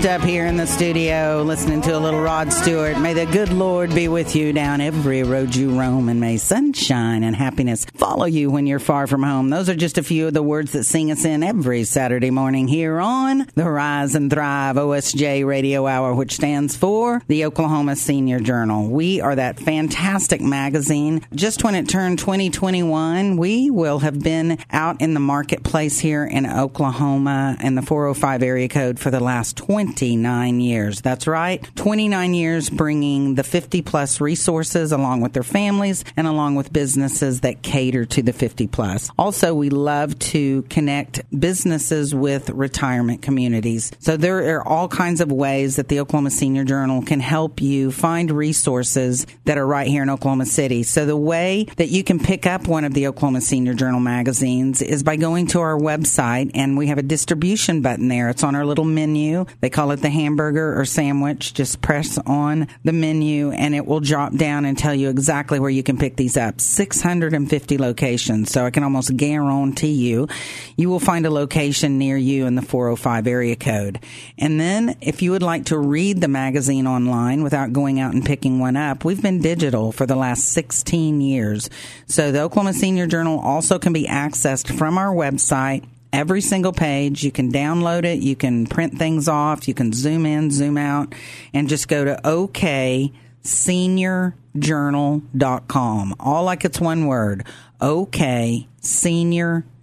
Up here in the studio, listening to a little Rod Stewart. May the good Lord be with you down every road you roam, and may sunshine and happiness follow you when you're far from home. Those are just a few of the words that sing us in every Saturday morning here on the Rise and Thrive OSJ Radio Hour, which stands for the Oklahoma Senior Journal. We are that fantastic magazine. Just when it turned 2021, we will have been out in the marketplace here in Oklahoma in the 405 area code for the last 29 years. That's right. 29 years bringing the 50 plus resources along with their families and along with businesses that cater to the 50 plus. Also, we love to connect businesses with retirement communities. So there are all kinds of ways that the Oklahoma Senior Journal can help you find resources that are right here in Oklahoma City. So the way that you can pick up one of the Oklahoma Senior Journal magazines is by going to our website and we have a distribution button there. It's on our little menu. They call it the hamburger or sandwich. Just press on the menu and it will drop down and tell you exactly where you can pick these up. 650 locations. So I can almost guarantee you, you will find a location near you in the 405 area code. And then if you would like to read the magazine online without going out and picking one up, we've been digital for the last 16 years. So the Oklahoma Senior Journal also can be accessed from our website every single page. You can download it. You can print things off. You can zoom in, zoom out, and just go to OK seniorjournal.com. All like it's one word. OK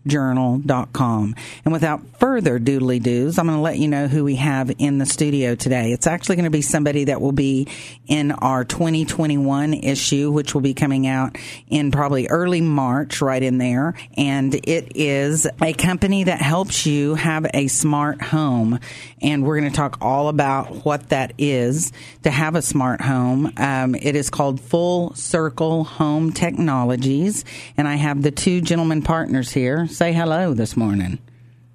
seniorjournal.com. And without further doodly doos, I'm going to let you know who we have in the studio today. It's actually going to be somebody that will be in our 2021 issue, which will be coming out in probably early March, right in there. And it is a company that helps you have a smart home. And we're going to talk all about what that is to have a smart home. Um, it is called Full Circle Home Technologies. And I have the two gentlemen partners here. Say hello this morning.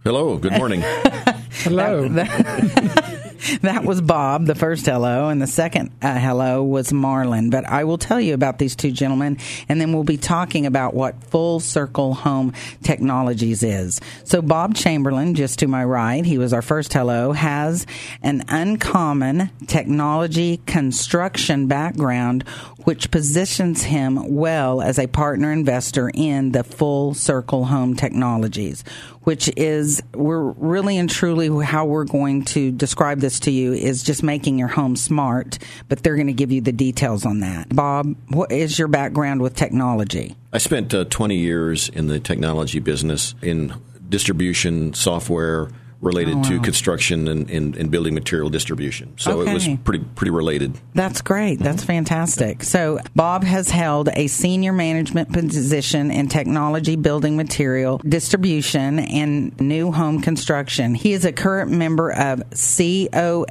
Hello, good morning. Hello. That was Bob, the first hello, and the second uh, hello was Marlin. But I will tell you about these two gentlemen, and then we'll be talking about what Full Circle Home Technologies is. So, Bob Chamberlain, just to my right, he was our first hello, has an uncommon technology construction background, which positions him well as a partner investor in the Full Circle Home Technologies, which is, we're really and truly how we're going to describe this to you is just making your home smart, but they're going to give you the details on that. Bob, what is your background with technology? I spent uh, 20 years in the technology business in distribution software related Oh, to construction and, and, and building material distribution. So it was pretty pretty related. That's great. That's mm-hmm. fantastic. So, Bob has held a senior management position in technology, building material, distribution, and new home construction. He is a current member of COHBA.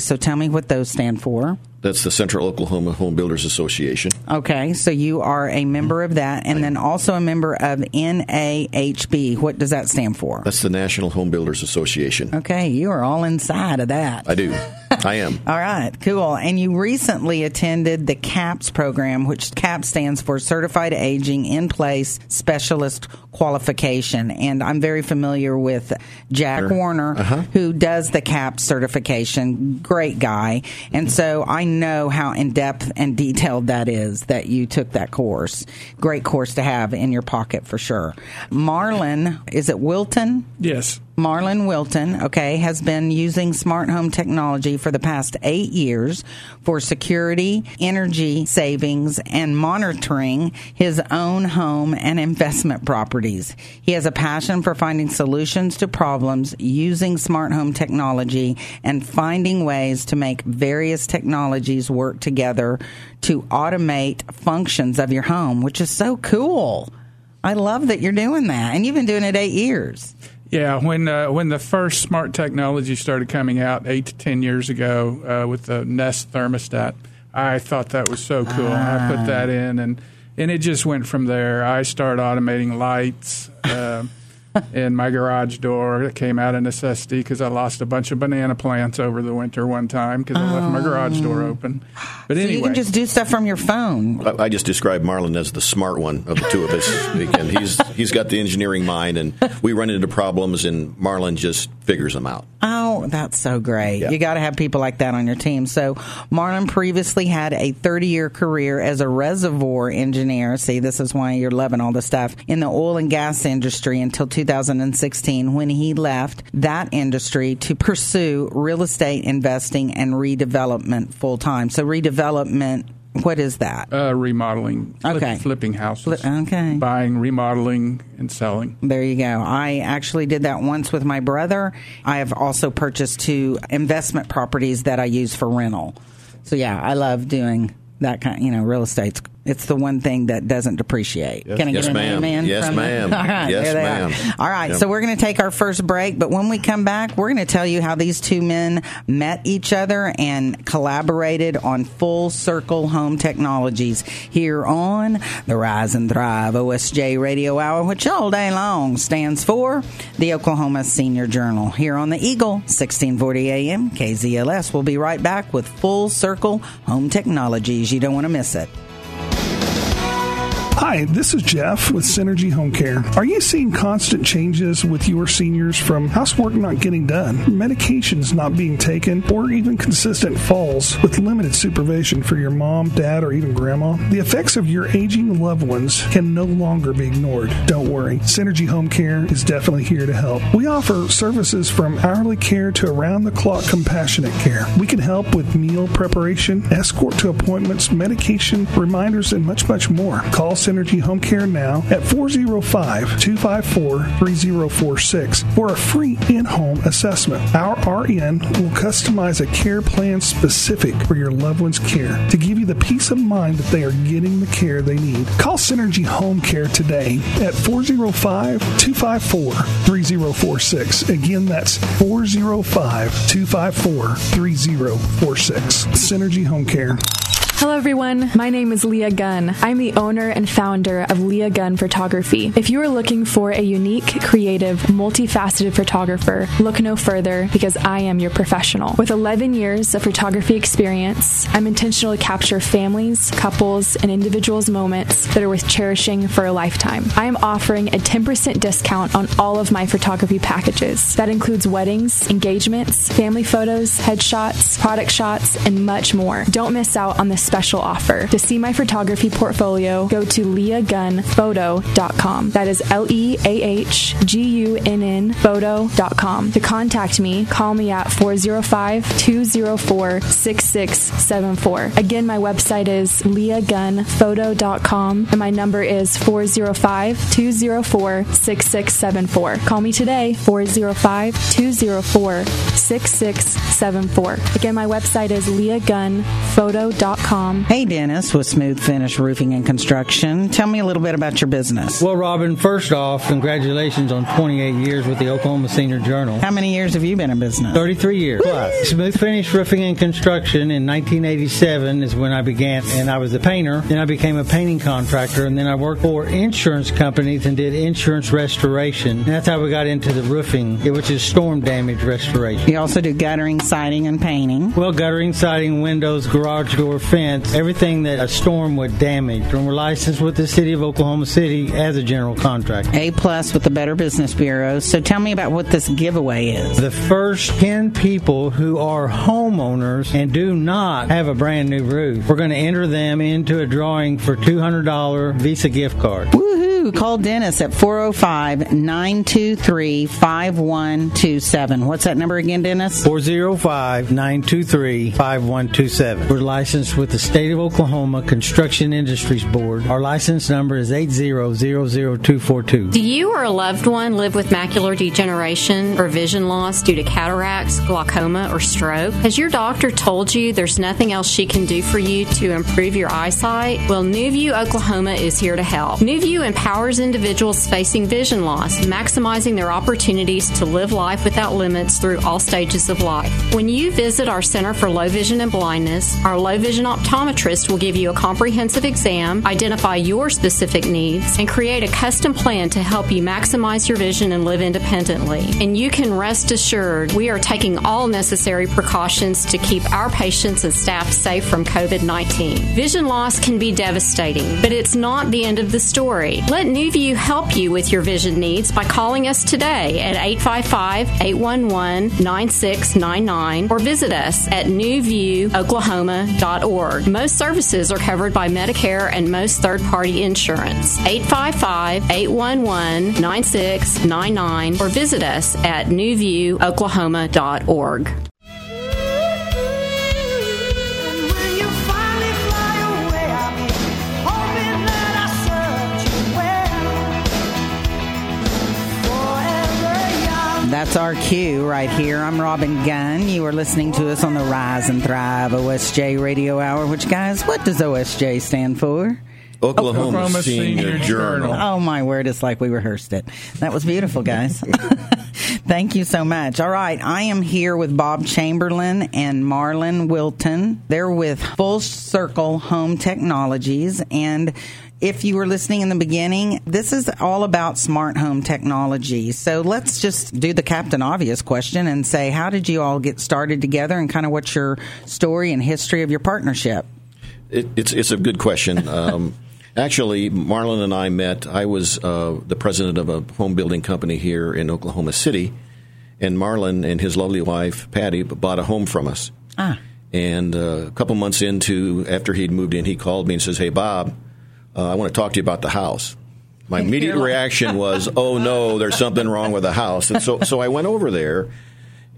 So, tell me what those stand for. That's the Central Oklahoma Home Builders Association. Okay, so you are a member of that, and then also a member of NAHB. What does that stand for? That's the National Home Builders Association. Okay, you are all inside of that. I do. I am. All right, cool. And you recently attended the CAPS program, which CAPS stands for Certified Aging in Place Specialist Qualification. And I'm very familiar with Jack Warner, uh-huh. who does the CAPS certification. Great guy. And so I know how in depth and detailed that is that you took that course. Great course to have in your pocket for sure. Marlin, is it Wilton? Yes. Marlin Wilton, okay, has been using smart home technology for the past eight years for security, energy savings, and monitoring his own home and investment properties. He has a passion for finding solutions to problems using smart home technology and finding ways to make various technologies work together to automate functions of your home, which is so cool. I love that you're doing that. And you've been doing it eight years. Yeah, when uh, when the first smart technology started coming out eight to ten years ago uh, with the Nest thermostat, I thought that was so cool. I put that in, and and it just went from there. I started automating lights. Uh, in my garage door. It came out of necessity because I lost a bunch of banana plants over the winter one time because I left my garage door oh. open. But Oh. So anyway, you can just do stuff from your phone. I I just described Marlin as the smart one of the two of us, and he's he's got the engineering mind, and we run into problems, and Marlin just figures them out. Oh, that's so great. Yeah. You got to have people like that on your team. So, Marlin previously had a 30 year career as a reservoir engineer. See, this is why you're loving all this stuff in the oil and gas industry until 2016 when he left that industry to pursue real estate investing and redevelopment full time. So, redevelopment, what is that? uh, remodeling, Okay. flipping houses, okay. buying, remodeling, and selling. There you go. I actually did that once with my brother. I have also purchased two investment properties that I use for rental. So yeah, I love doing that kind. Of, you know, real estate. It's the one thing that doesn't depreciate. Can I Yes, get an ma'am. amen? Yes, the- ma'am. All right, Yes, ma'am. are. All right, Yep. so we're going to take our first break, but when we come back, we're going to tell you how these two men met each other and collaborated on Full Circle Home Technologies here on the Rise and Thrive OSJ Radio Hour, which all day long stands for the Oklahoma Senior Journal. Here on the Eagle, 1640 AM, KZLS. We'll be right back with Full Circle Home Technologies. You don't want to miss it. Hi, this is Jeff with Synergy Home Care. Are you seeing constant changes with your seniors from housework not getting done, medications not being taken, or even consistent falls with limited supervision for your mom, dad, or even grandma? The effects of your aging loved ones can no longer be ignored. Don't worry, Synergy Home Care is definitely here to help. We offer services from hourly care to around the clock compassionate care. We can help with meal preparation, escort to appointments, medication, reminders, and much, much more. Call Synergy Home Care now at 405 254 3046 for a free in home assessment. Our RN will customize a care plan specific for your loved one's care to give you the peace of mind that they are getting the care they need. Call Synergy Home Care today at 405 254 3046. Again, that's 405 254 3046. Synergy Home Care. Hello, everyone. My name is Leah Gunn. I'm the owner and founder of Leah Gunn Photography. If you are looking for a unique, creative, multifaceted photographer, look no further because I am your professional. With 11 years of photography experience, I'm intentional to capture families, couples, and individuals' moments that are worth cherishing for a lifetime. I am offering a 10% discount on all of my photography packages. That includes weddings, engagements, family photos, headshots, product shots, and much more. Don't miss out on this special offer. To see my photography portfolio, go to leahgunnphoto.com. That is L E A H G U N N photo.com. To contact me, call me at 405 204 6674. Again, my website is leahgunnphoto.com and my number is 405 204 6674. Call me today, 405 204 6674. Again, my website is leahgunnphoto.com. Hey, Dennis with Smooth Finish Roofing and Construction. Tell me a little bit about your business. Well, Robin, first off, congratulations on 28 years with the Oklahoma Senior Journal. How many years have you been in business? 33 years. Plus. Smooth Finish Roofing and Construction in 1987 is when I began, and I was a painter. Then I became a painting contractor, and then I worked for insurance companies and did insurance restoration. And that's how we got into the roofing, which is storm damage restoration. You also do guttering, siding, and painting. Well, guttering, siding, windows, garage door, fence, everything that a storm would damage. And we're licensed with the city of Oklahoma City as a general contractor. A plus with the Better Business Bureau. So tell me about what this giveaway is. The first 10 people who are homeowners and do not have a brand new roof, we're going to enter them into a drawing for $200 Visa gift card. Woohoo! Call Dennis at 405 923 5127. What's that number again, Dennis? 405 923 5127. We're licensed with the State of Oklahoma Construction Industries Board. Our license number is 8000242. Do you or a loved one live with macular degeneration or vision loss due to cataracts, glaucoma, or stroke? Has your doctor told you there's nothing else she can do for you to improve your eyesight? Well, New View Oklahoma is here to help. New View empowers empowers individuals facing vision loss, maximizing their opportunities to live life without limits through all stages of life. When you visit our Center for Low Vision and Blindness, our low vision optometrist will give you a comprehensive exam, identify your specific needs, and create a custom plan to help you maximize your vision and live independently. And you can rest assured we are taking all necessary precautions to keep our patients and staff safe from COVID 19. Vision loss can be devastating, but it's not the end of the story. Let NewView help you with your vision needs by calling us today at 855 811 9699 or visit us at newviewoklahoma.org. Most services are covered by Medicare and most third party insurance. 855 811 9699 or visit us at newviewoklahoma.org. That's our cue right here. I'm Robin Gunn. You are listening to us on the Rise and Thrive OSJ Radio Hour, which, guys, what does OSJ stand for? Oklahoma, Oklahoma Senior, Senior Journal. Journal. Oh, my word. It's like we rehearsed it. That was beautiful, guys. Thank you so much. All right. I am here with Bob Chamberlain and Marlin Wilton. They're with Full Circle Home Technologies. And if you were listening in the beginning, this is all about smart home technology. So let's just do the Captain Obvious question and say, how did you all get started together and kind of what's your story and history of your partnership? It, it's it's a good question. Um, actually, Marlin and I met. I was uh, the president of a home building company here in Oklahoma City, and Marlin and his lovely wife Patty bought a home from us. Ah. And uh, a couple months into after he'd moved in, he called me and says, "Hey, Bob, uh, I want to talk to you about the house." My immediate reaction was, "Oh no, there's something wrong with the house." And so so I went over there.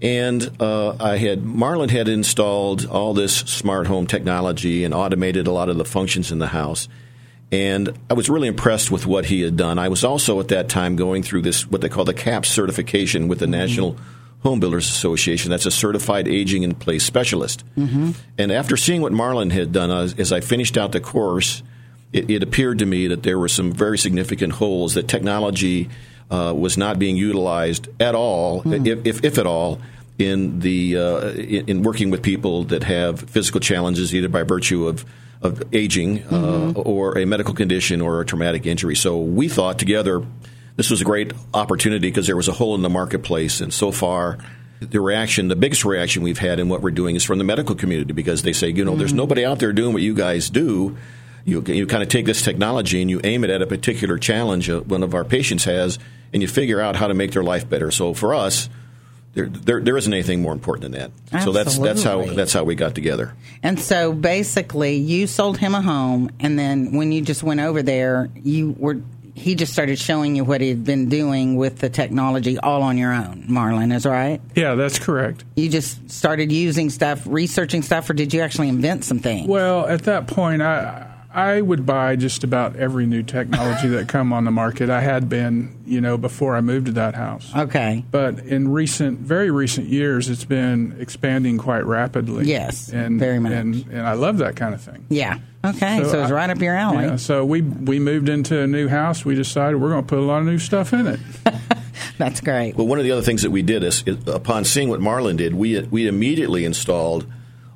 And uh, I had Marlin had installed all this smart home technology and automated a lot of the functions in the house. And I was really impressed with what he had done. I was also at that time going through this what they call the CAP certification with the National Home Builders Association. That's a certified aging in place specialist. And after seeing what Marlin had done, as, as I finished out the course, it, it appeared to me that there were some very significant holes that technology uh, was not being utilized at all, if, if, if at all, in the uh, in, in working with people that have physical challenges, either by virtue of of aging uh, or a medical condition or a traumatic injury. So we thought together this was a great opportunity because there was a hole in the marketplace, and so far. The reaction, the biggest reaction we've had in what we're doing is from the medical community because they say, you know, there's nobody out there doing what you guys do. You, you kind of take this technology and you aim it at a particular challenge uh, one of our patients has, and you figure out how to make their life better. So for us, there, there, there isn't anything more important than that. So that's that's how that's how we got together. And so basically, you sold him a home, and then when you just went over there, you were he just started showing you what he'd been doing with the technology all on your own. Marlin is right. Yeah, that's correct. You just started using stuff, researching stuff, or did you actually invent some things? Well, at that point, I I would buy just about every new technology that come on the market. I had been, you know, before I moved to that house. okay. But in recent, very recent years, it's been expanding quite rapidly. Yes, and very much. and, and I love that kind of thing. Yeah. Okay. So, it's I- right up your alley. Yeah, so we we moved into a new house. We decided we're going to put a lot of new stuff in it. That's great. Well, one of the other things that we did is, is upon seeing what Marlin did, we we immediately installed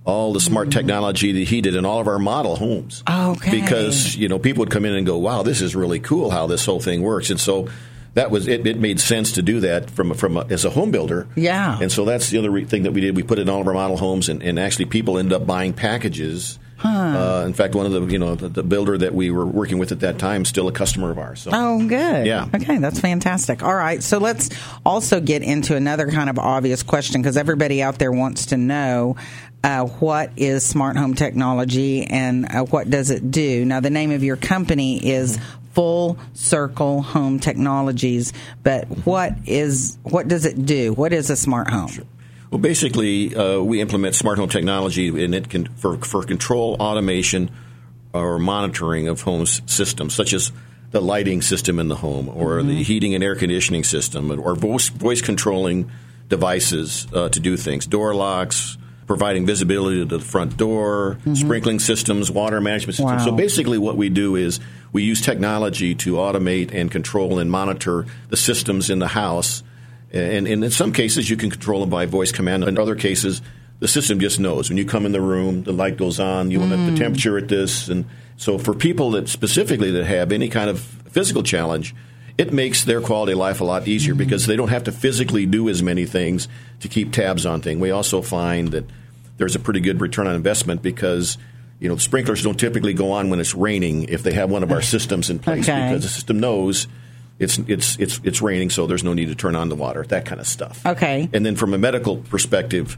all the smart technology that he did in all of our model homes. Okay. Because you know people would come in and go, "Wow, this is really cool how this whole thing works," and so. That was it. It made sense to do that from from a, as a home builder. Yeah. and so that's the other re- thing that we did. We put it in all of our model homes, and, and actually people end up buying packages. Uh, in fact, one of the you know the, the builder that we were working with at that time still a customer of ours. So. Oh, good. Yeah. Okay, that's fantastic. All right, so let's also get into another kind of obvious question because everybody out there wants to know uh, what is smart home technology and uh, what does it do. Now, the name of your company is Full Circle Home Technologies, but what is what does it do? What is a smart home? Well, basically, uh, we implement smart home technology, and it can for for control, automation, or monitoring of home systems, such as the lighting system in the home, or the heating and air conditioning system, or voice voice controlling devices uh, to do things, door locks. Providing visibility to the front door, sprinkling systems, water management systems. Wow. So basically, what we do is we use technology to automate and control and monitor the systems in the house. And, and in some cases, you can control them by voice command. In other cases, the system just knows when you come in the room, the light goes on. You want the mm. temperature at this, and so for people that specifically that have any kind of physical challenge, it makes their quality of life a lot easier mm. because they don't have to physically do as many things to keep tabs on things. We also find that there's a pretty good return on investment because you know sprinklers don't typically go on when it's raining if they have one of our systems in place Okay. because the system knows it's it's it's it's raining, so there's no need to turn on the water. That kind of stuff. Okay. And then from a medical perspective,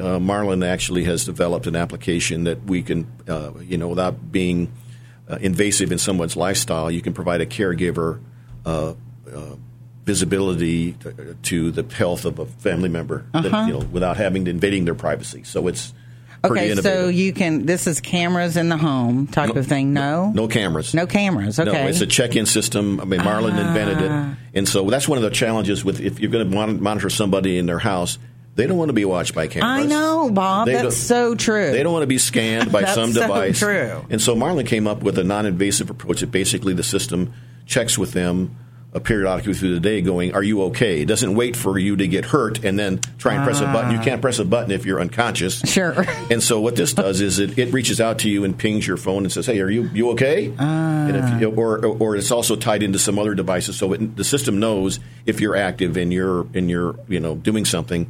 uh, Marlin actually has developed an application that we can, uh, you know, without being uh, invasive in someone's lifestyle, you can provide a caregiver uh, uh, visibility to, to the health of a family member, that, you know, without having to invading their privacy. So it's Okay, so you can. This is cameras in the home type of thing. No, no cameras. no cameras. Okay, No, it's a check-in system. I mean, Marlin invented it, ah. and so that's one of the challenges with if you're going to monitor somebody in their house. They don't want to be watched by cameras. I know, Bob. They That's so true. They don't want to be scanned by That's some so device. true. And so Marlin came up with a non-invasive approach that basically the system checks with them periodically through the day, going, "Are you okay?" It doesn't wait for you to get hurt and then try and press a button. You can't press a button if you're unconscious. Sure. And so what this does is it, it reaches out to you and pings your phone and says, "Hey, are you you okay?" And if you, or or it's also tied into some other devices, so it, the system knows if you're active and you're and you're you know doing something.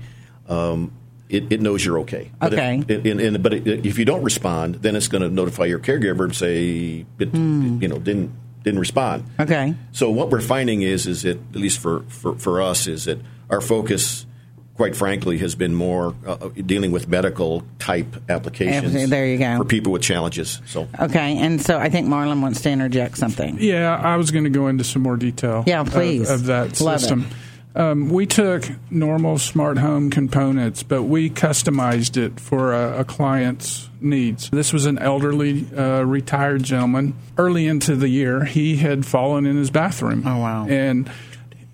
Um, it, it knows you're okay. But if- Okay. it- and- and- but it, if you don't respond, then it's going to notify your caregiver and say it, you know didn't didn't respond. Okay. So what we're finding is is that at least for, for, for us is that our focus, quite frankly, has been more uh, dealing with medical type applications. There you go. For people with challenges. So Okay, and so I think Marlin wants to interject something. Yeah, I was going to go into some more detail. Yeah, of- please. Of, that Love it. System. Um, we took normal smart home components, but we customized it for a, a client's needs. This was an elderly, uh, retired gentleman. Early into the year, he had fallen in his bathroom. Oh, wow. And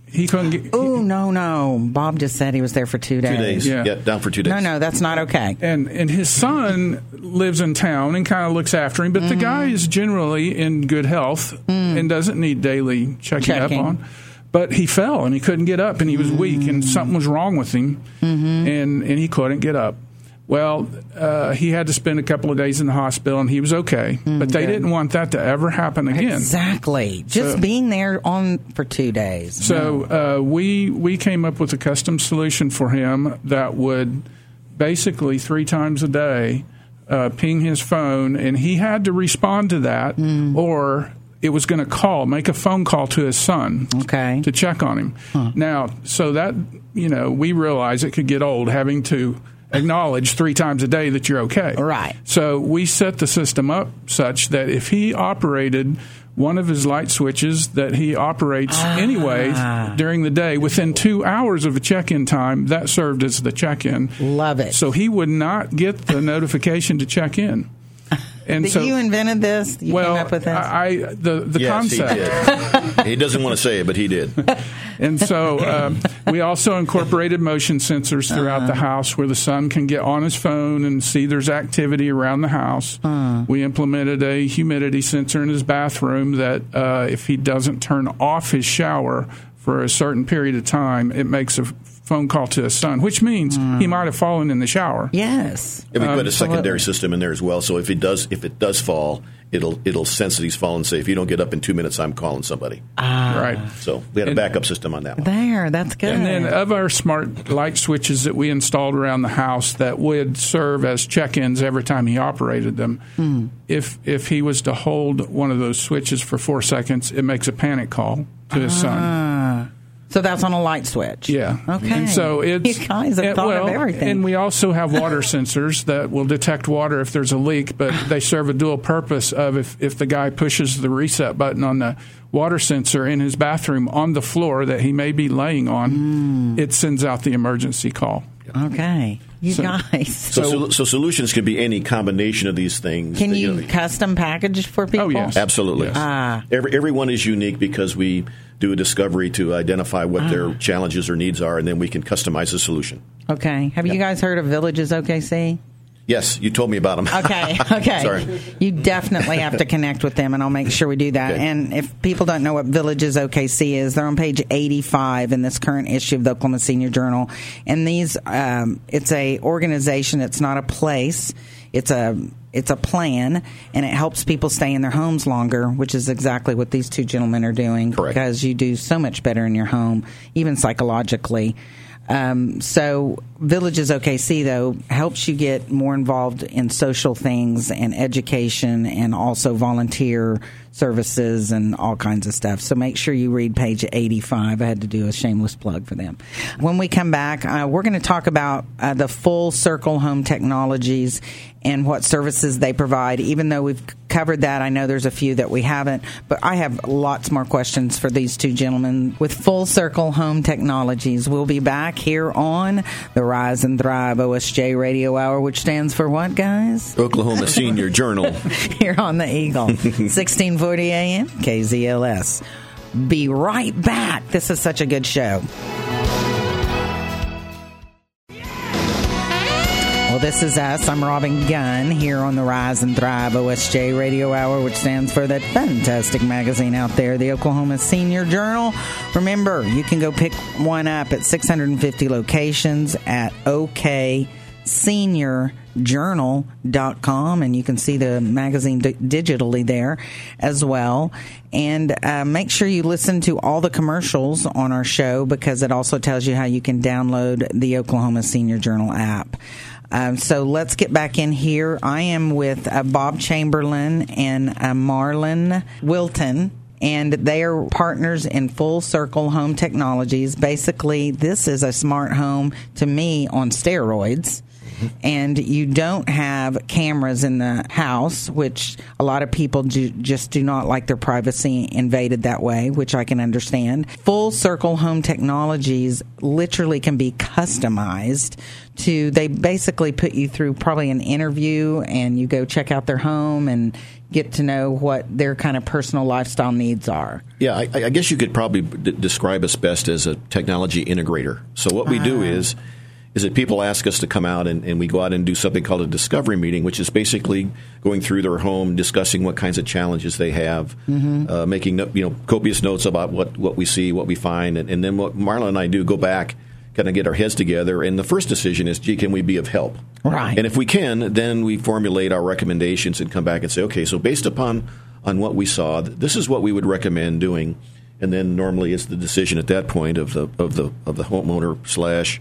he couldn't get. Oh no, no! Bob just said he was there for two days. two days. Yeah. Yeah. down for two days. No, no, that's not okay. and and his son lives in town and kind of looks after him, but the guy is generally in good health and doesn't need daily checking, Checking. up on. But he fell and he couldn't get up and he was weak and something was wrong with him and and he couldn't get up. Well, uh, he had to spend a couple of days in the hospital and he was okay, but they didn't want that to ever happen again. Exactly. Just So- being there on for two days. So uh, we we came up with a custom solution for him that would basically three times a day uh, ping his phone, and he had to respond to that, Hmm. or it was going to call, make a phone call to his son Okay. to check on him. Now, so that you know, we realize it could get old having to acknowledge three times a day that you're okay. Right. So we set the system up such that if he operated one of his light switches that he operates Ah. anyway during the day within two hours of a check-in time, that served as the check-in. Love it. So he would not get the notification to check in. And Did so, you invented this? You well, came up with this? I, I the the Yes, concept. he did. he doesn't want to say it, but he did. And so um, we also incorporated motion sensors throughout the house where the son can get on his phone and see there's activity around the house. We implemented a humidity sensor in his bathroom that uh, if he doesn't turn off his shower for a certain period of time, it makes a phone call to his son, which means he might have fallen in the shower. yes. And we um, put a Absolutely. secondary system in there as well. So if it does, if it does fall, it'll it'll sense that he's fallen. and Say, if you don't get up in two minutes, I'm calling somebody. Ah. Right. So we had a And- backup system on that one. There, that's good. And then of our smart light switches that we installed around the house that would serve as check-ins every time he operated them, Hmm. if if he was to hold one of those switches for four seconds, it makes a panic call to his son. Ah. So that's on a light switch. Yeah. Okay. And so it's you guys have and- thought well, of everything. And we also have water sensors that will detect water if there's a leak, but they serve a dual purpose of if, if the guy pushes the reset button on the water sensor in his bathroom on the floor that he may be laying on, Hmm. it sends out the emergency call. Okay. You So- guys. So, so, so solutions can be any combination of these things. Can that, you know, custom package for people? Oh, yes. Absolutely. Yes. Ah. Every, everyone is unique because we do a discovery to identify what Ah. their challenges or needs are, and then we can customize a solution. Okay. Have you guys heard of Villages OKC? Yes, you told me about them. Okay, okay. Sorry. You definitely have to connect with them, and I'll make sure we do that. Okay. And if people don't know what Villages OKC is, they're on page 85 in this current issue of the Oklahoma Senior Journal. And these, um, it's a organization. It's not a place. It's a it's a plan, and it helps people stay in their homes longer, which is exactly what these two gentlemen are doing. Correct. Because you do so much better in your home, even psychologically. Um, so Villages OKC though helps you get more involved in social things and education and also volunteer services and all kinds of stuff. So make sure you read page 85. I had to do a shameless plug for them. When we come back, uh, we're going to talk about uh, the full circle home technologies and what services they provide. Even though we've covered that, I know there's a few that we haven't, but I have lots more questions for these two gentlemen with Full Circle Home Technologies. We'll be back here on the Rise and Thrive OSJ Radio Hour, which stands for what, guys? Oklahoma Senior Journal. Here on the Eagle, 1640 AM, KZLS. Be right back. This is such a good show. This is us. I'm Robin Gunn here on the Rise and Thrive OSJ Radio Hour, which stands for that fantastic magazine out there, the Oklahoma Senior Journal. Remember, you can go pick one up at 650 locations at okseniorjournal.com and you can see the magazine di- digitally there as well. And uh, make sure you listen to all the commercials on our show because it also tells you how you can download the Oklahoma Senior Journal app. Um, so let's get back in here. I am with uh, Bob Chamberlain and uh, Marlin Wilton. And they are partners in Full Circle Home Technologies. Basically, this is a smart home to me on steroids and you don't have cameras in the house, which a lot of people do, just do not like their privacy invaded that way, which I can understand. Full Circle Home Technologies literally can be customized to, they basically put you through probably an interview and you go check out their home and get to know what their kind of personal lifestyle needs are. Yeah, I, I guess you could probably d- describe us best as a technology integrator. So what we do uh, is is that people ask us to come out and, and we go out and do something called a discovery meeting, which is basically going through their home, discussing what kinds of challenges they have, uh, making no- you know copious notes about what, what we see, what we find, and, and then what Marlin and I do go back, kind of get our heads together, and the first decision is, gee, can we be of help? Right. And if we can, then we formulate our recommendations and come back and say, okay, so based upon on what we saw, this is what we would recommend doing. And then normally it's the decision at that point of the of the of the homeowner slash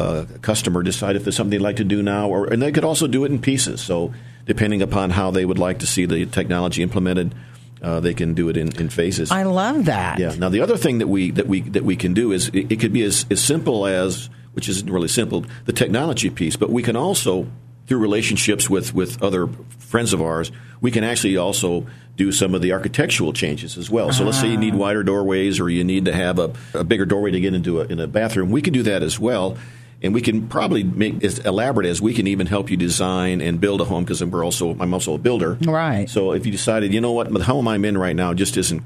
uh, customer decide if there's something they'd like to do now, or and they could also do it in pieces. So depending upon how they would like to see the technology implemented, uh, they can do it in, in phases. I love that. Yeah. Now the other thing that we that we that we can do is it, it could be as, as simple as which isn't really simple the technology piece, but we can also through relationships with with other friends of ours, we can actually also do some of the architectural changes as well. So let's say you need wider doorways or you need to have a, a bigger doorway to get into a, in a bathroom. We can do that as well. And we can probably make as elaborate as we can even help you design and build a home because we're also I'm also a builder. Right. So if you decided, you know what, the home I'm in right now just isn't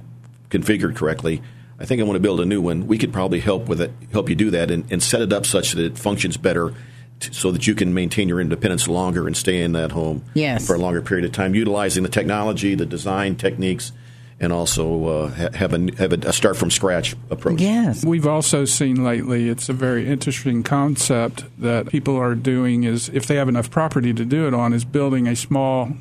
configured correctly, I think I want to build a new one. We could probably help with it, help you do that, and, and set it up such that it functions better, t- so that you can maintain your independence longer and stay in that home Yes. for a longer period of time, utilizing the technology, the design techniques, and also uh, ha- have a have a, a start from scratch approach. Yes. We've also seen lately, it's a very interesting concept that people are doing is if they have enough property to do it on, is building a small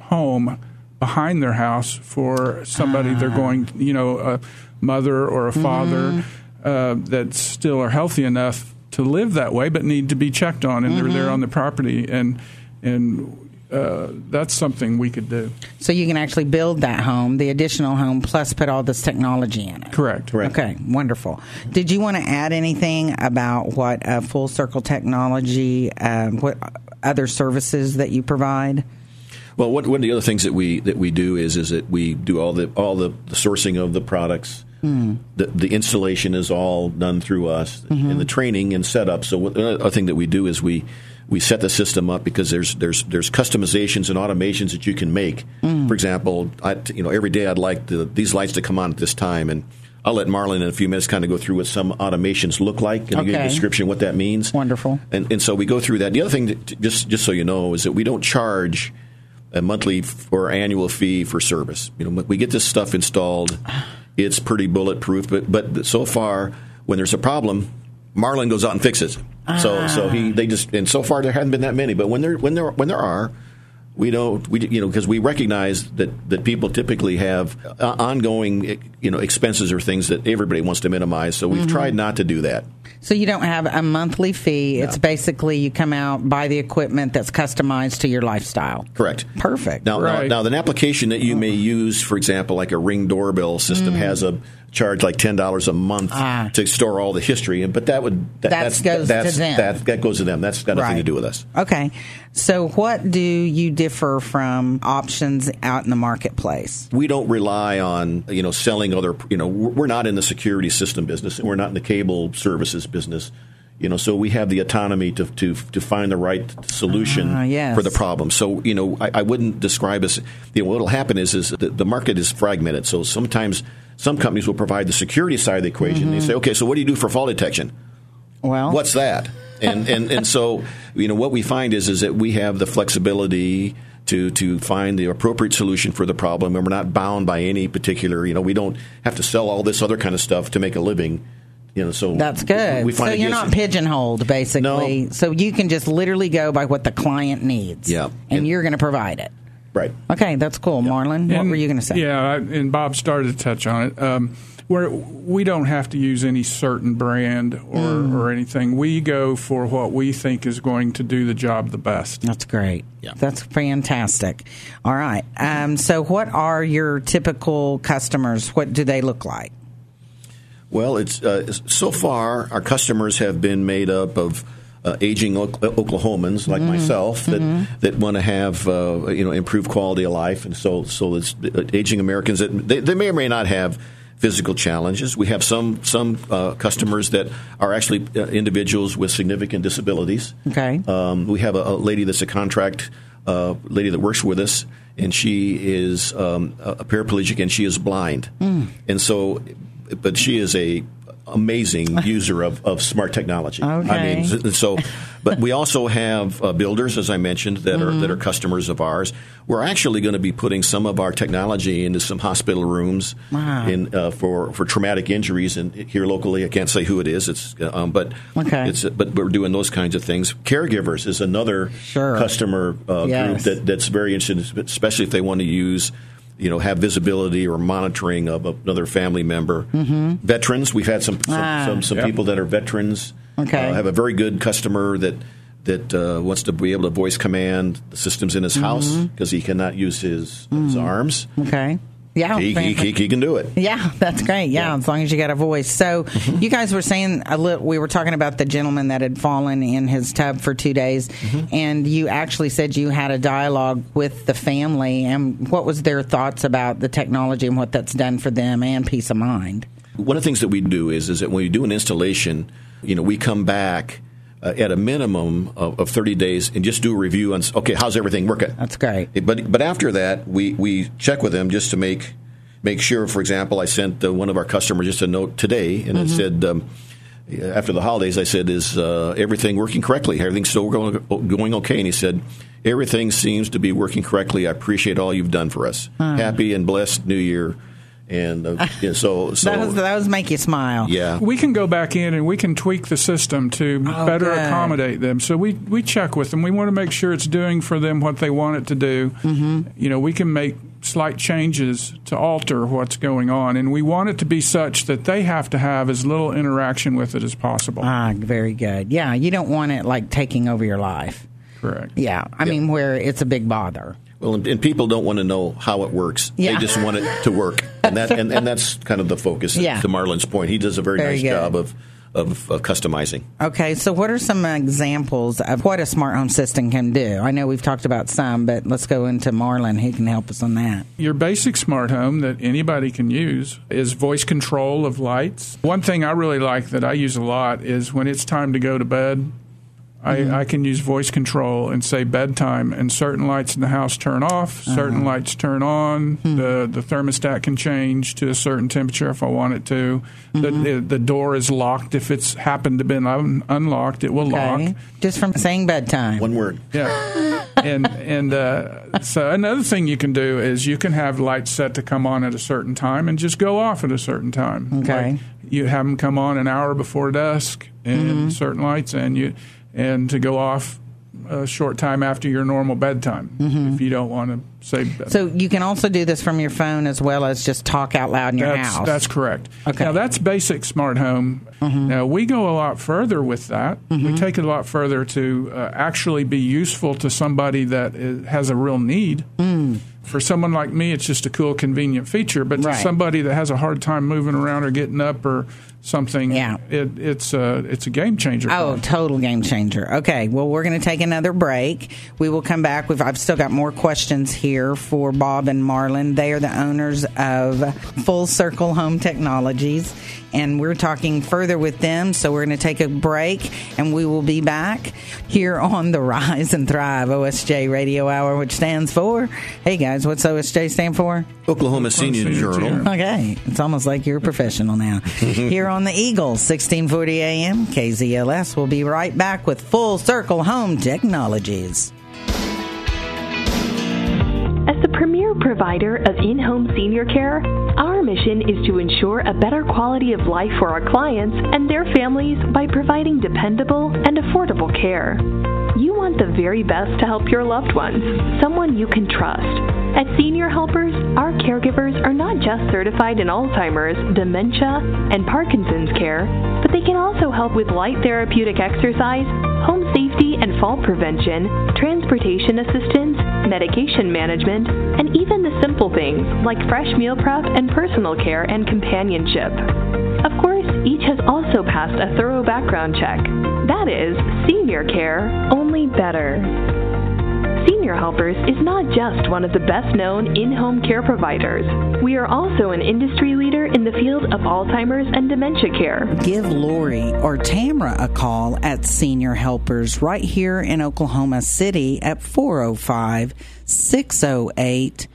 home behind their house for somebody they're going, you know, a mother or a father uh, that still are healthy enough to live that way, but need to be checked on, and they're there on the property, and and uh, that's something we could do. So you can actually build that home, the additional home, plus put all this technology in it. Correct. Correct. Okay, wonderful. Did you want to add anything about what uh, Full Circle Technology, uh, what other services that you provide? Well, one, one of the other things that we that we do is is that we do all the all the, the sourcing of the products. The, the installation is all done through us, and the training and setup. So what, another thing that we do is we we set the system up because there's there's there's customizations and automations that you can make. Mm. For example, I, you know every day I'd like the, these lights to come on at this time, and I'll let Marlin in a few minutes kind of go through what some automations look like and give you a description of what that means. Wonderful. And, and so we go through that. The other thing, that, just just so you know, is that we don't charge a monthly or annual fee for service. You know, we get this stuff installed. It's pretty bulletproof, but but so far, when there's a problem, Marlin goes out and fixes it. So ah. so he they just and so far there haven't been that many. But when there when there when there are, we don't we you know because we recognize that that people typically have uh, ongoing eh, you know expenses or things that everybody wants to minimize. So we've mm-hmm. tried not to do that. So you don't have a monthly fee. It's basically you come out, buy the equipment that's customized to your lifestyle. Correct. Perfect. Now, Right. now, now, an application that you may use, for example, like a Ring doorbell system, mm. has a charge like ten dollars a month. Ah. to store all the history. But that would that That that's, goes to them. That, that goes to them. That's got nothing to do with us. Okay. So what do you differ from options out in the marketplace? We don't rely on you know selling other. You know, we're not in the security system business, and we're not in the cable services business. You know, so we have the autonomy to to, to find the right solution Ah, yes. for the problem. So you know, I, I wouldn't describe us. You know, what'll happen is is the, the market is fragmented. So sometimes some companies will provide the security side of the equation. They say, okay, so what do you do for fall detection? Well, What's that? And and and so you know what we find is is that we have the flexibility to to find the appropriate solution for the problem, and we're not bound by any particular. You know, we don't have to sell all this other kind of stuff to make a living. You know, so That's good. We find so you're not pigeonholed, basically. No. So you can just literally go by what the client needs. Yeah. And, And- you're going to provide it. right. Okay, that's cool. Marlin, what And- were you going to say? Yeah, I- and Bob started to touch on it. Um, where we don't have to use any certain brand or, Mm. or anything. We go for what we think is going to do the job the best. That's great. Yeah. That's fantastic. All right. Um, so, what are your typical customers? What do they look like? Well, it's uh, so far our customers have been made up of uh, aging Ok- Oklahomans like myself that that want to have uh, you know improved quality of life, and so so it's uh, aging Americans that they, they may or may not have physical challenges. We have some some uh, customers that are actually uh, individuals with significant disabilities. Okay. Um, we have a, a lady that's a contract uh, lady that works with us, and she is um, a a paraplegic and she is blind, and so, but she is a amazing user of, of smart technology. Okay. I mean, so, but we also have uh, builders, as I mentioned, that are that are customers of ours. We're actually going to be putting some of our technology into some hospital rooms Wow. in uh, for for traumatic injuries, and here locally, I can't say who it is. It's uh, um, but Okay. it's but we're doing those kinds of things. Caregivers is another Sure. customer uh, Yes. group that, that's very interested, especially if they want to use, you know, have visibility or monitoring of another family member. Mm-hmm. Veterans, we've had some some, Ah. some, some Yeah. people that are veterans. Okay. uh, have a very good customer that that uh, wants to be able to voice command the systems in his house Mm-hmm. because he cannot use his, his arms. Okay. Yeah. He, he, he, can do it. Yeah, that's great. Yeah, as long as you got a voice. So, mm-hmm. you guys were saying a little, we were talking about the gentleman that had fallen in his tub for two days, mm-hmm. and you actually said you had a dialogue with the family, and what was their thoughts about the technology and what that's done for them and peace of mind. One of the things that we do is is that when we do an installation, you know, we come back uh, at a minimum of, of 30 days and just do a review on okay, how's everything working? That's great. But but after that, we, we check with them just to make make sure. For example, I sent uh, one of our customers just a note today, and it said. Um, after the holidays, I said, "Is uh, everything working correctly? Everything's still going going okay?" And he said, "Everything seems to be working correctly. I appreciate all you've done for us. Happy and blessed New Year." And uh, yeah, so so that was that was make you smile. yeah, We can go back in and we can tweak the system to Oh, better good. accommodate them. So we, we check with them. We want to make sure it's doing for them what they want it to do. Mm-hmm. You know, we can make slight changes to alter what's going on, and we want it to be such that they have to have as little interaction with it as possible. Ah, very good. Yeah, you don't want it like taking over your life. Correct. Yeah, I mean where it's a big bother. Well, and, and people don't want to know how it works. Yeah. They just want it to work, and that and, and that's kind of the focus. Yeah. To Marlin's point, he does a very, Very nice good. job of, of of customizing. Okay, so what are some examples of what a smart home system can do? I know we've talked about some, but let's go into Marlin. He can help us on that. Your basic smart home that anybody can use is voice control of lights. One thing I really like that I use a lot is when it's time to go to bed, I, mm-hmm. I can use voice control and say bedtime, and certain lights in the house turn off, uh-huh. certain lights turn on. Hmm. The the thermostat can change to a certain temperature if I want it to. The, mm-hmm. the the door is locked if it's happened to been un- unlocked. It will lock. Just from saying bedtime. One word. Yeah, and and uh, so another thing you can do is you can have lights set to come on at a certain time and just go off at a certain time. Okay. Like you have them come on an hour before dusk and mm-hmm. certain lights, and you and to go off a short time after your normal bedtime if mm-hmm. you don't want to say. bed- So you can also do this from your phone as well as just talk out loud in your that's, house. That's correct. Okay. Now that's basic smart home. Mm-hmm. Now we go a lot further with that. We mm-hmm. take it a lot further to uh, actually be useful to somebody that is, has a real need. Mm. For someone like me, it's just a cool, convenient feature. But to somebody that has a hard time moving around or getting up or something, Yeah. it, it's a it's a game changer. Oh, total game changer. Okay, well, we're going to take another break. We will come back. We've, I've still got more questions here for Bob and Marlin. They are the owners of Full Circle Home Technologies, and we're talking further with them. So we're going to take a break, and we will be back here on the Rise and Thrive OSJ Radio Hour, which stands for. Hey guys, what's OSJ stand for? Oklahoma Senior Senior Journal. Journal. Okay, it's almost like you're a professional now. Here on the Eagle, 1640 AM, KZLS. We'll be right back with Full Circle Home Technologies. As the premier provider of in home senior care, our mission is to ensure a better quality of life for our clients and their families by providing dependable and affordable care. You want the very best to help your loved ones, someone you can trust. At Senior Helpers, our caregivers are not just certified in Alzheimer's, dementia, and Parkinson's care, but they can also help with light therapeutic exercise, home safety and fall prevention, transportation assistance, medication management, and even the simple things like fresh meal prep and personal care and companionship. Of course, each has also passed a thorough background check. That is, senior care, only better. Senior Helpers is not just one of the best known in home care providers. We are also an industry leader in the field of Alzheimer's and dementia care. Give Lori or Tamra a call at Senior Helpers right here in Oklahoma City at 405 608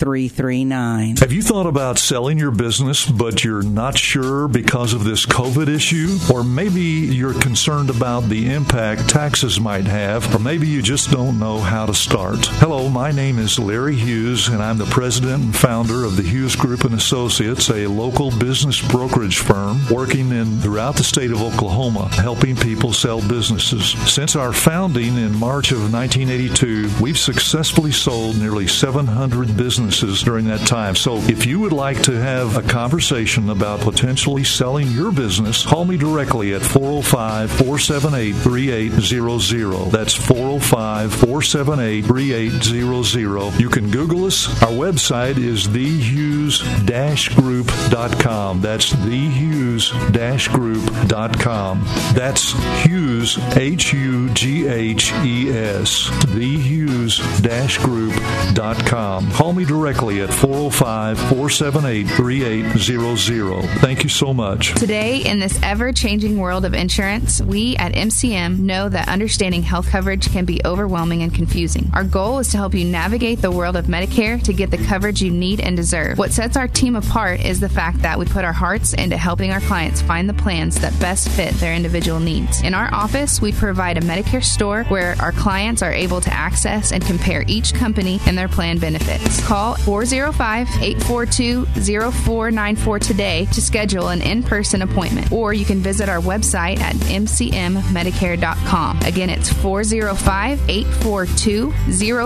4339. Have you thought about selling your business, but you're not sure because of this COVID issue? Or maybe you're concerned about the impact taxes might have, or maybe you just don't know how to start. Hello, my name is Larry Hughes, and I'm the president and founder of the Hughes Group and Associates, a local business brokerage firm working in throughout the state of Oklahoma, helping people sell businesses. Since our founding in March of 1982, we've successfully sold nearly 700 businesses during that time. So if you would like to have a conversation about potentially selling your business, call me directly at 405 478 3800. That's 405 478 3800. You can Google us. Our website is thehughes-group.com. That's thehughes-group.com. That's Hughes, H U G H E S, thehughes-group.com. Call me directly at 405 478 3800. Thank you so much. Today, in this ever changing world of insurance, we at MCM know that understanding health coverage can be overwhelming and confusing. Our goal is to help you navigate the world of Medicare to get the coverage you need and deserve. What sets our team apart is the fact that we put our hearts into helping our clients find the plans that best fit their individual needs. In our office, we provide a Medicare store where our clients are able to access and compare each company and their plan benefits. Call 405 842 0494 today to schedule an in person appointment, or you can visit our website at mcmmedicare.com. Again, it's 405 842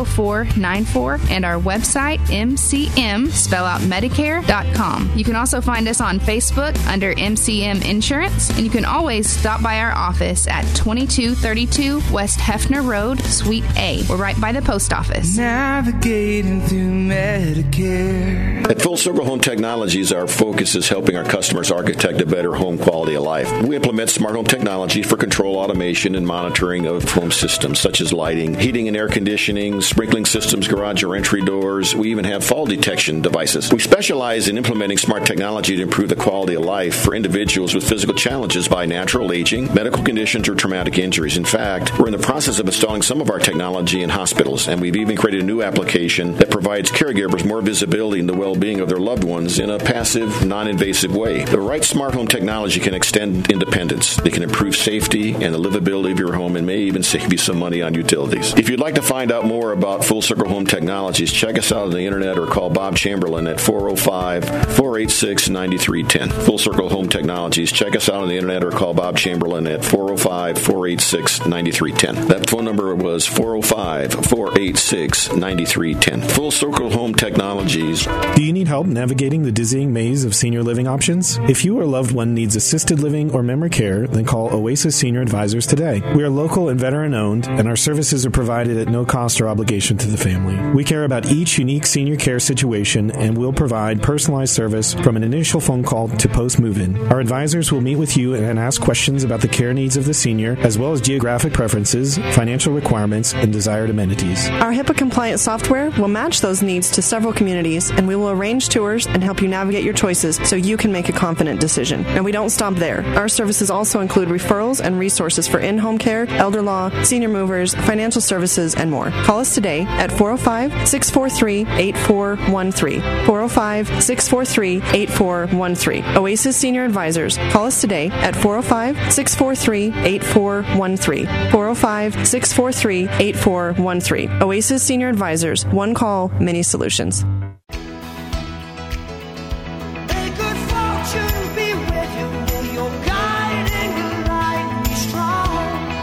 0494 and our website, mcm, spell out Medicare.com. You can also find us on Facebook under MCM Insurance, and you can always stop by our office at 2232 West Hefner Road, Suite A. We're right by the post office. Navigating through Medicare. At Full Circle Home Technologies, our focus is helping our customers architect a better home quality of life. We implement smart home technology for control automation and monitoring of home systems such as lighting, heating and air conditioning, sprinkling systems, garage or entry doors. We even have fall detection devices. We specialize in implementing smart technology to improve the quality of life for individuals with physical challenges by natural aging, medical conditions, or traumatic injuries. In fact, we're in the process of installing some of our technology in hospitals, and we've even created a new application that provides caregivers more visibility in the well being of their loved ones in a passive, non invasive way. The right smart home technology can extend independence, they can improve safety and the livability of your home, and may even save you some money on utilities. If you'd like to find out more about Full Circle Home Technologies, check us out on the internet or call Bob Chamberlain at 405 486 9310. Full Circle Home Technologies, check us out on the internet or call Bob Chamberlain at 405 486 9310. That phone number was 405 486 9310. Full Circle Home Technologies. Do you need help navigating the dizzying maze of senior living options? If you or a loved one needs assisted living or memory care, then call Oasis Senior Advisors today. We are local and veteran owned, and our services are provided at no cost or obligation to the family. We care about each unique senior care situation and will provide personalized service from an initial phone call to post move in. Our advisors will meet with you and ask questions about the care needs of the senior, as well as geographic preferences, financial requirements, and desired amenities. Our HIPAA compliant software will match those needs to several communities, and we will arrange tours and help you navigate your choices so you can make a confident decision. And we don't stop there. Our services also include referrals and resources for in home care, elder law, senior movers, financial services, and more. Call us today at 405 643 8413. 405 643 8413. Oasis Senior Advisors. Call us today at 405 643 8413. 405 643 8413. Oasis Senior Advisors. One call, many solutions. May good fortune be with you. May your guiding light be strong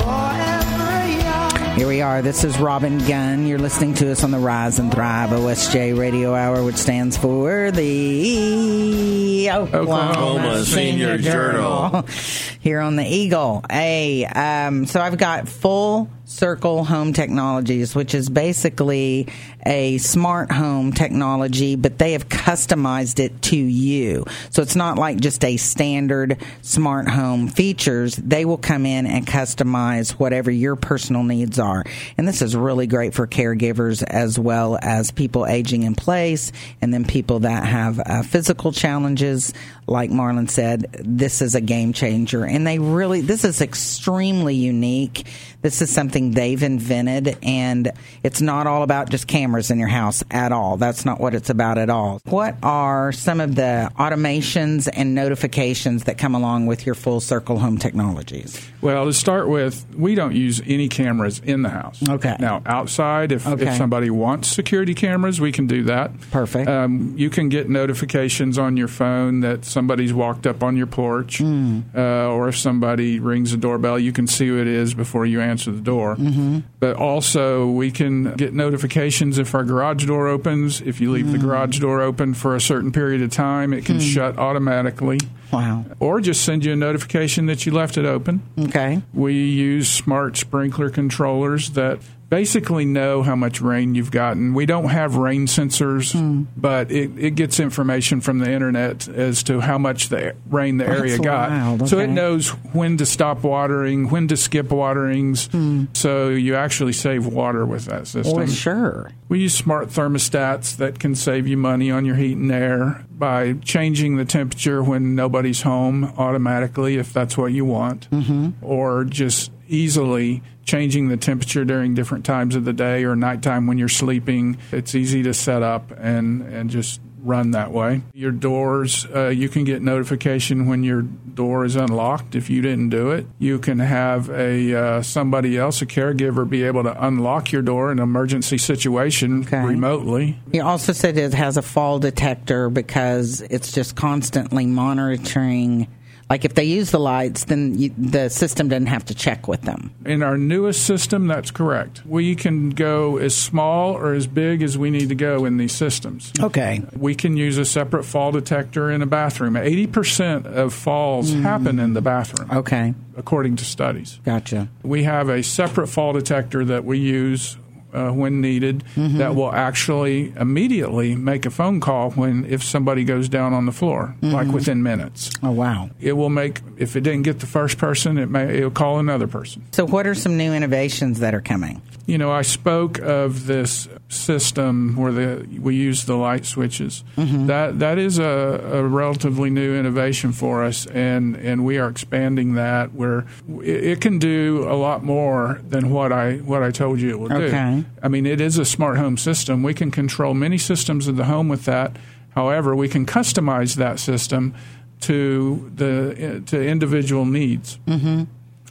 forever young. Here we are. This is Robin Gunn. You're listening to us on the Rise and Thrive OSJ Radio Hour, which stands for the Oklahoma, Oklahoma Senior Journal. Here on the Eagle. Hey, um, so I've got full Circle Home Technologies, which is basically a smart home technology, but they have customized it to you. So it's not like just a standard smart home features. They will come in and customize whatever your personal needs are. And this is really great for caregivers as well as people aging in place and then people that have uh, physical challenges. Like Marlin said, this is a game changer. And they really, this is extremely unique. This is something they've invented, and it's not all about just cameras in your house at all. That's not what it's about at all. What are some of the automations and notifications that come along with your full circle home technologies? Well, to start with, we don't use any cameras in the house. Okay. Now, outside, if, Okay. if somebody wants security cameras, we can do that. Perfect. Um, you can get notifications on your phone that somebody's walked up on your porch, Hmm. uh, or if somebody rings the doorbell, you can see who it is before you answer the door. Mhm. But also, we can get notifications if our garage door opens. If you leave the garage door open for a certain period of time, it can Hmm. shut automatically. Wow. Or just send you a notification that you left it open. Okay. We use smart sprinkler controllers that basically know how much rain you've gotten. We don't have rain sensors, Hmm. but it, it gets information from the internet as to how much the rain the area That's got. wild. So it knows when to stop watering, when to skip waterings. Hmm. So you actually save water with that system. Well, sure. We use smart thermostats that can save you money on your heat and air by changing the temperature when nobody's home automatically, if that's what you want, Mhm. or just easily changing the temperature during different times of the day or nighttime when you're sleeping. It's easy to set up and, and just run that way. Your doors, uh, you can get notification when your door is unlocked if you didn't do it. You can have a uh, somebody else, a caregiver, be able to unlock your door in an emergency situation remotely. You also said it has a fall detector because it's just constantly monitoring. Like if they use the lights, then you, the system doesn't have to check with them. In our newest system, that's correct. We can go as small or as big as we need to go in these systems. Okay. We can use a separate fall detector in a bathroom. 80% of falls Mm. happen in the bathroom. Okay. According to studies. Gotcha. We have a separate fall detector that we use uh, when needed Mm-hmm. that will actually immediately make a phone call when if somebody goes down on the floor, like Mhm. within minutes. Oh wow! It will make if it didn't get the first person, it may it'll call another person. So, what are some new innovations that are coming? You know, I spoke of this system where the we use the light switches. Mhm. That that is a, a relatively new innovation for us, and and we are expanding that. Where it, it can do a lot more than what I what I told you it will Okay. do. I mean, it is a smart home system. We can control many systems of the home with that. However, we can customize that system to the to individual needs Mm-hmm.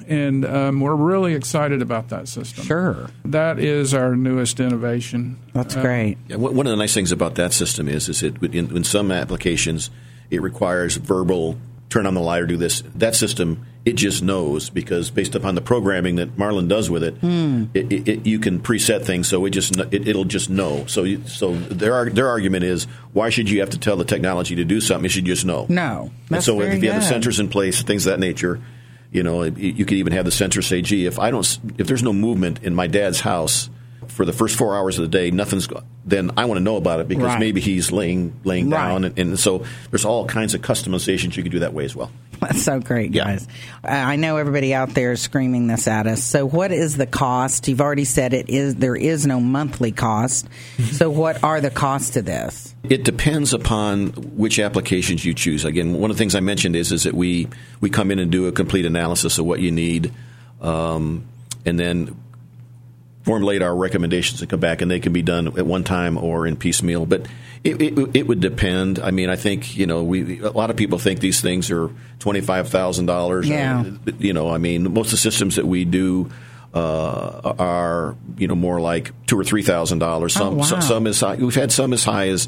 and um, we're really excited about that system. Sure, that is our newest innovation. That's Uh, great. Yeah, one one of the nice things about that system is, is it in, in some applications it requires verbal turn on the light or do this. That system it just knows because based upon the programming that Marlin does with it, Hmm. it, it, it you can preset things so it just it, it'll just know. So you, so their their argument is why should you have to tell the technology to do something? It should just know. No, And that's so very if you have the sensors in place, things of that nature, you know, you could even have the sensor say, "Gee, if I don't, if there's no movement in my dad's house for the first four hours of the day, nothing's, then I want to know about it because Right. maybe he's laying laying Right. down, and, and so there's all kinds of customizations you could do that way as well. That's so great, guys. Uh, I know everybody out there is screaming this at us. So, what is the cost? You've already said it is. There is no monthly cost. So, what are the costs to this? It depends upon which applications you choose. Again, one of the things I mentioned is is that we we come in and do a complete analysis of what you need, um, and then formulate our recommendations and come back, and they can be done at one time or in piecemeal. But it, it, it would depend. I mean, I think you know, we a lot of people think these things are twenty five thousand dollars. Yeah. You know, I mean, most of the systems that we do. Uh, are you know more like two or three thousand dollars. Some, Oh, wow. some some as high. We've had some as high as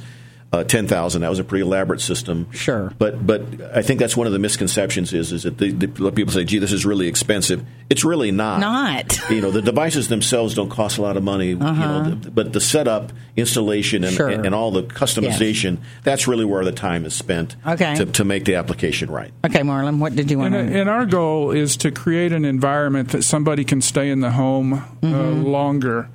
uh, ten thousand. That was a pretty elaborate system. Sure, but but I think that's one of the misconceptions is is that the, the, people say, "Gee, this is really expensive." It's really not. Not. You know, the devices themselves don't cost a lot of money. Uh-huh. know, the, but the setup, installation, and, Sure. and, and all the customization. That's really where the time is spent. Okay. To, to make the application right. Okay, Marlin, what did you want And, to? and our goal is to create an environment that somebody can stay in the home uh, Mhm. longer.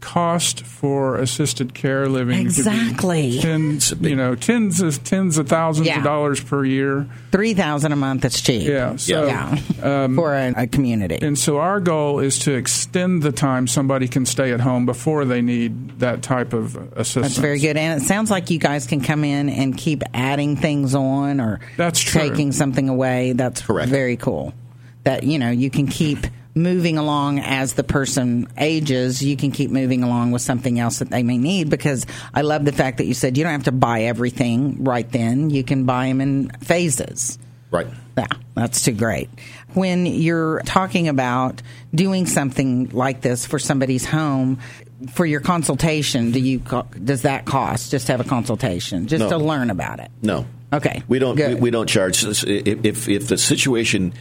Cost for assisted care living could be Exactly. tens, you know, tens of tens of thousands Yeah. of dollars per year. Three thousand a month. That's cheap. Yeah, so, yeah, um, for a, a community. And so our goal is to extend the time somebody can stay at home before they need that type of assistance. That's very good, and it sounds like you guys can come in and keep adding things on or That's true. taking something away. That's correct very cool. That you know you can keep moving along as the person ages. You can keep moving along with something else that they may need. Because I love the fact that you said you don't have to buy everything right then. You can buy them in phases. Right. Yeah, that's too great. When you're talking about doing something like this for somebody's home, for your consultation, do you does that cost just to have a consultation, just No. to learn about it? No. Okay. We don't. We, we don't charge. If, if if the situation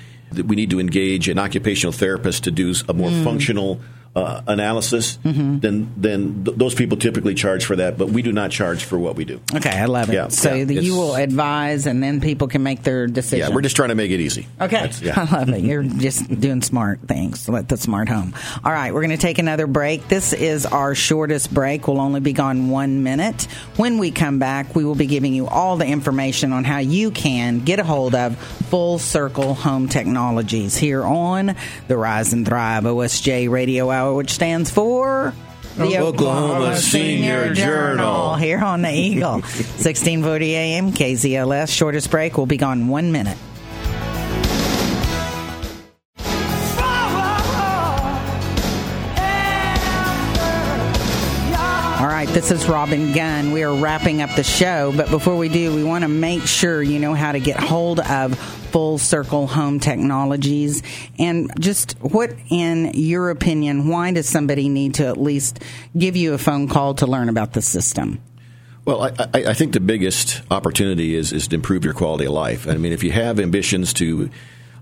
we need to engage an occupational therapist to do a more Mm. functional uh, analysis, then then th- those people typically charge for that. But we do not charge for what we do. Okay, I love it. Yeah, so yeah, you will advise, and then people can make their decision. Yeah, we're just trying to make it easy. Okay. Yeah. I love it. You're just doing smart things. Let the smart home. All right, we're going to take another break. This is our shortest break. We'll only be gone one minute. When we come back, we will be giving you all the information on how you can get a hold of Full Circle Home Technologies here on the Rise and Thrive OSJ Radio Hour, which stands for the Oklahoma Senior Journal. here on the Eagle. 1640 AM KZLS. Shortest break. We'll be gone one minute. This is Robin Gunn. We are wrapping up the show, but before we do, we want to make sure you know how to get hold of Full Circle Home Technologies. And just what, in your opinion, why does somebody need to at least give you a phone call to learn about the system? Well, I, I, I think the biggest opportunity is, is to improve your quality of life. I mean, if you have ambitions to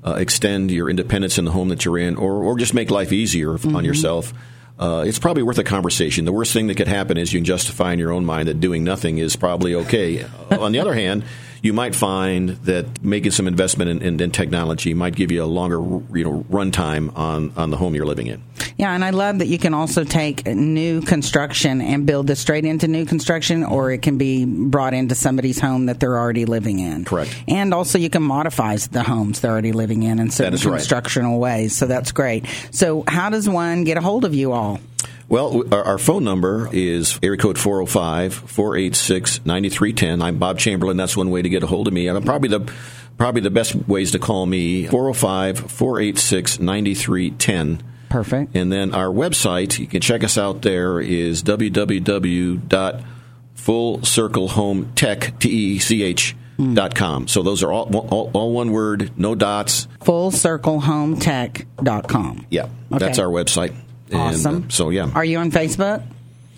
uh, extend your independence in the home that you're in, or, or just make life easier on Mm-hmm. yourself, uh, it's probably worth a conversation. The worst thing that could happen is you can justify in your own mind that doing nothing is probably okay. on the other hand, you might find that making some investment in, in, in technology might give you a longer you know run time on, on the home you're living in. Yeah, and I love that you can also take new construction and build this straight into new construction, or it can be brought into somebody's home that they're already living in. Correct. And also, you can modify the homes they're already living in in certain is right. ways. So that's great. So, how does one get a hold of you all? Well, our, phone number is area code 405 486 9310. I'm Bob Chamberlain. That's one way to get a hold of me. And probably the probably the best ways to call me 405 486 9310. Perfect. And then our website, you can check us out there, is www.fullcirclehometech, T-E-C-H, dot com. So those are all, all, all one word, no dots. FullCircleHomeTech.com. Yeah, that's our website. And, Awesome. uh, so, yeah. Are you on Facebook?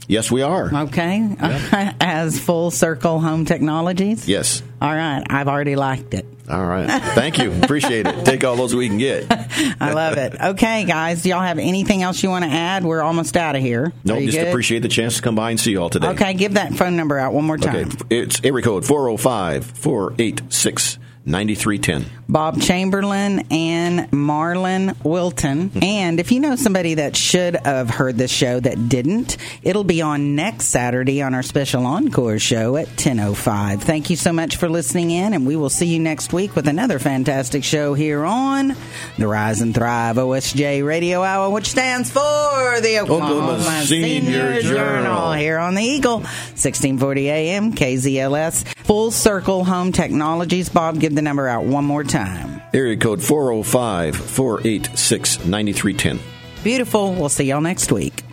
Yes, we are. Okay. As Full Circle Home Technologies? Yes. All right. I've already liked it. All right. Thank you. Appreciate it. Take all those we can get. I love it. Okay, guys. Do y'all have anything else you want to add? We're almost out of here. No, you just good? appreciate the chance to come by and see you all today. Okay, give that phone number out one more time. Okay. It's area code 405 486 9310. Bob Chamberlain and Marlin Wilton. Mm-hmm. And if you know somebody that should have heard this show that didn't, it'll be on next Saturday on our special encore show at 10.05. Thank you so much for listening in, and we will see you next week with another fantastic show here on the Rise and Thrive OSJ Radio Hour, which stands for the Oklahoma, Oklahoma Senior Journal. here on the Eagle, 1640 AM, KZLS. Full Circle Home Technologies. Bob, give the number out one more time. Area code 405 486 9310. Beautiful. We'll see y'all next week.